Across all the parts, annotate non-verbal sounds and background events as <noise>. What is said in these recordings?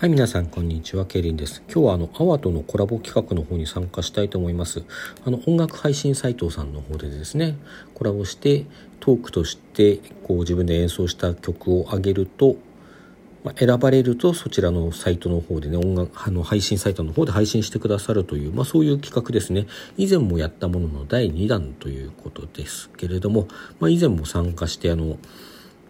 はい、皆さん、こんにちは。ケリンです。今日は、あの、アワとのコラボ企画の方に参加したいと思います。あの、音楽配信サイトさんの方でですね、コラボして、トークとして、こう、自分で演奏した曲を上げると、まあ、選ばれると、そちらのサイトの方でね、音楽、あの、配信サイトの方で配信してくださるという、まあ、そういう企画ですね。以前もやったものの第2弾ということですけれども、まあ、以前も参加して、あの、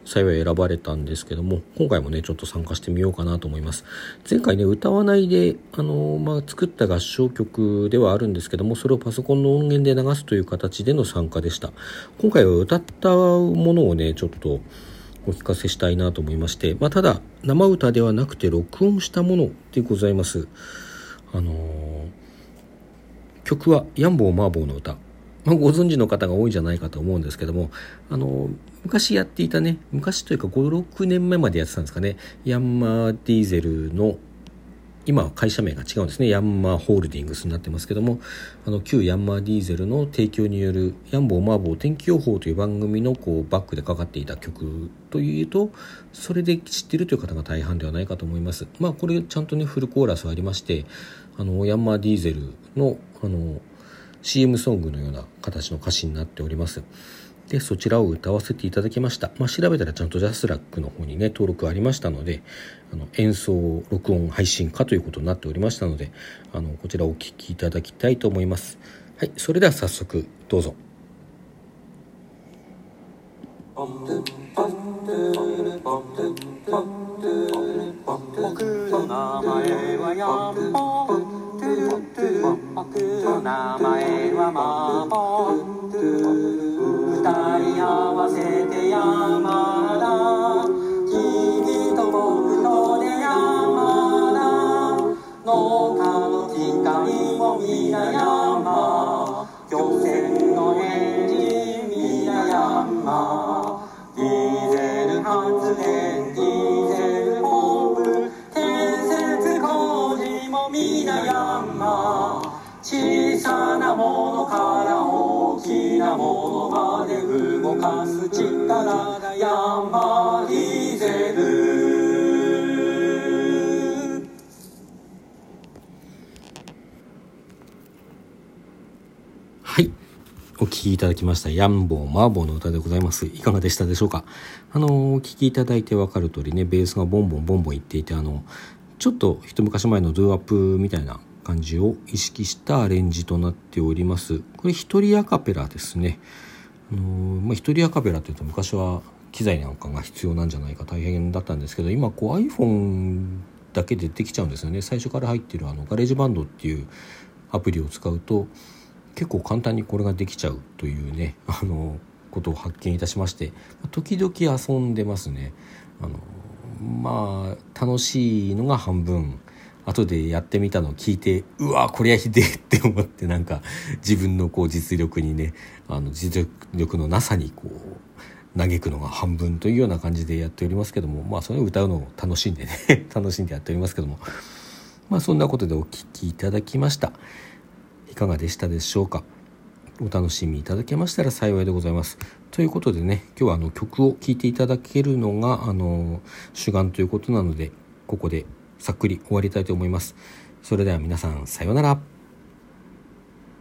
幸い選ばれたんですけども今回もねちょっと参加してみようかなと思います。前回ね歌わないであの、まあ、作った合唱曲ではあるんですけどもそれをパソコンの音源で流すという形での参加でした。今回は歌ったものをねちょっとお聞かせしたいなと思いまして、まあ、ただ生歌ではなくて録音したものでございます。あのー、曲は「ヤンボーマーボーの歌」まあ、ご存知の方が多いんじゃないかと思うんですけどもあの昔やっていたね昔というか56年前までやってたんですかねヤンマーディーゼルの今は会社名が違うんですねヤンマーホールディングスになってますけどもあの旧ヤンマーディーゼルの提供による「ヤンボーマーボー天気予報」という番組のこうバックでかかっていた曲というとそれで知ってるという方が大半ではないかと思います。まあこれちゃんとねフルコーラスありましてあのヤンマーディーゼルのあの CM ソングのような形の歌詞になっております。で、そちらを歌わせていただきました。まあ、調べたらちゃんとジャスラックの方にね、登録ありましたので、あの演奏、録音、配信かということになっておりましたので、あの、こちらお聴きいただきたいと思います。はい、それでは早速、どうぞ。僕の名前は僕の名前はマーボン二人合わせて山田君と僕とで山田農家の機械も皆山漁船のエンジン皆山ディーゼル発電ディーゼルポンプ建設工事も皆山小さなものから大きなものまで動かす力がヤンマディーゼルはい。お聴きいただきましたヤンボーマーボーの歌でございます。いかがでしたでしょうか？あのお聴きいただいてわかる通りねベースがボンボンボンボンいっていてあのちょっと一昔前のドゥーワップみたいな感じを意識したアレンジとなっております。これ一人アカペラですね。あのー、まあ、一人アカペラというと昔は機材なんかが必要なんじゃないか大変だったんですけど今こう iPhone だけでできちゃうんですよね最初から入ってるあの GarageBand っていうアプリを使うと結構簡単にこれができちゃうというね <laughs> あのことを発見いたしまして時々遊んでますねあのまあ楽しいのが半分後でやってみたのを聞いてうわこりゃひでえって思ってなんか自分のこう実力にねあの実力のなさにこう嘆くのが半分というような感じでやっておりますけどもまあそれを歌うのを楽しんでね <laughs> 楽しんでやっておりますけどもまあそんなことでお聴きいただきましたいかがでしたでしょうか？お楽しみいただけましたら幸いでございます。ということでね、今日はあの曲を聴いていただけるのが、あの、主眼ということなので、ここでさっくり終わりたいと思います。それでは皆さん、さようなら。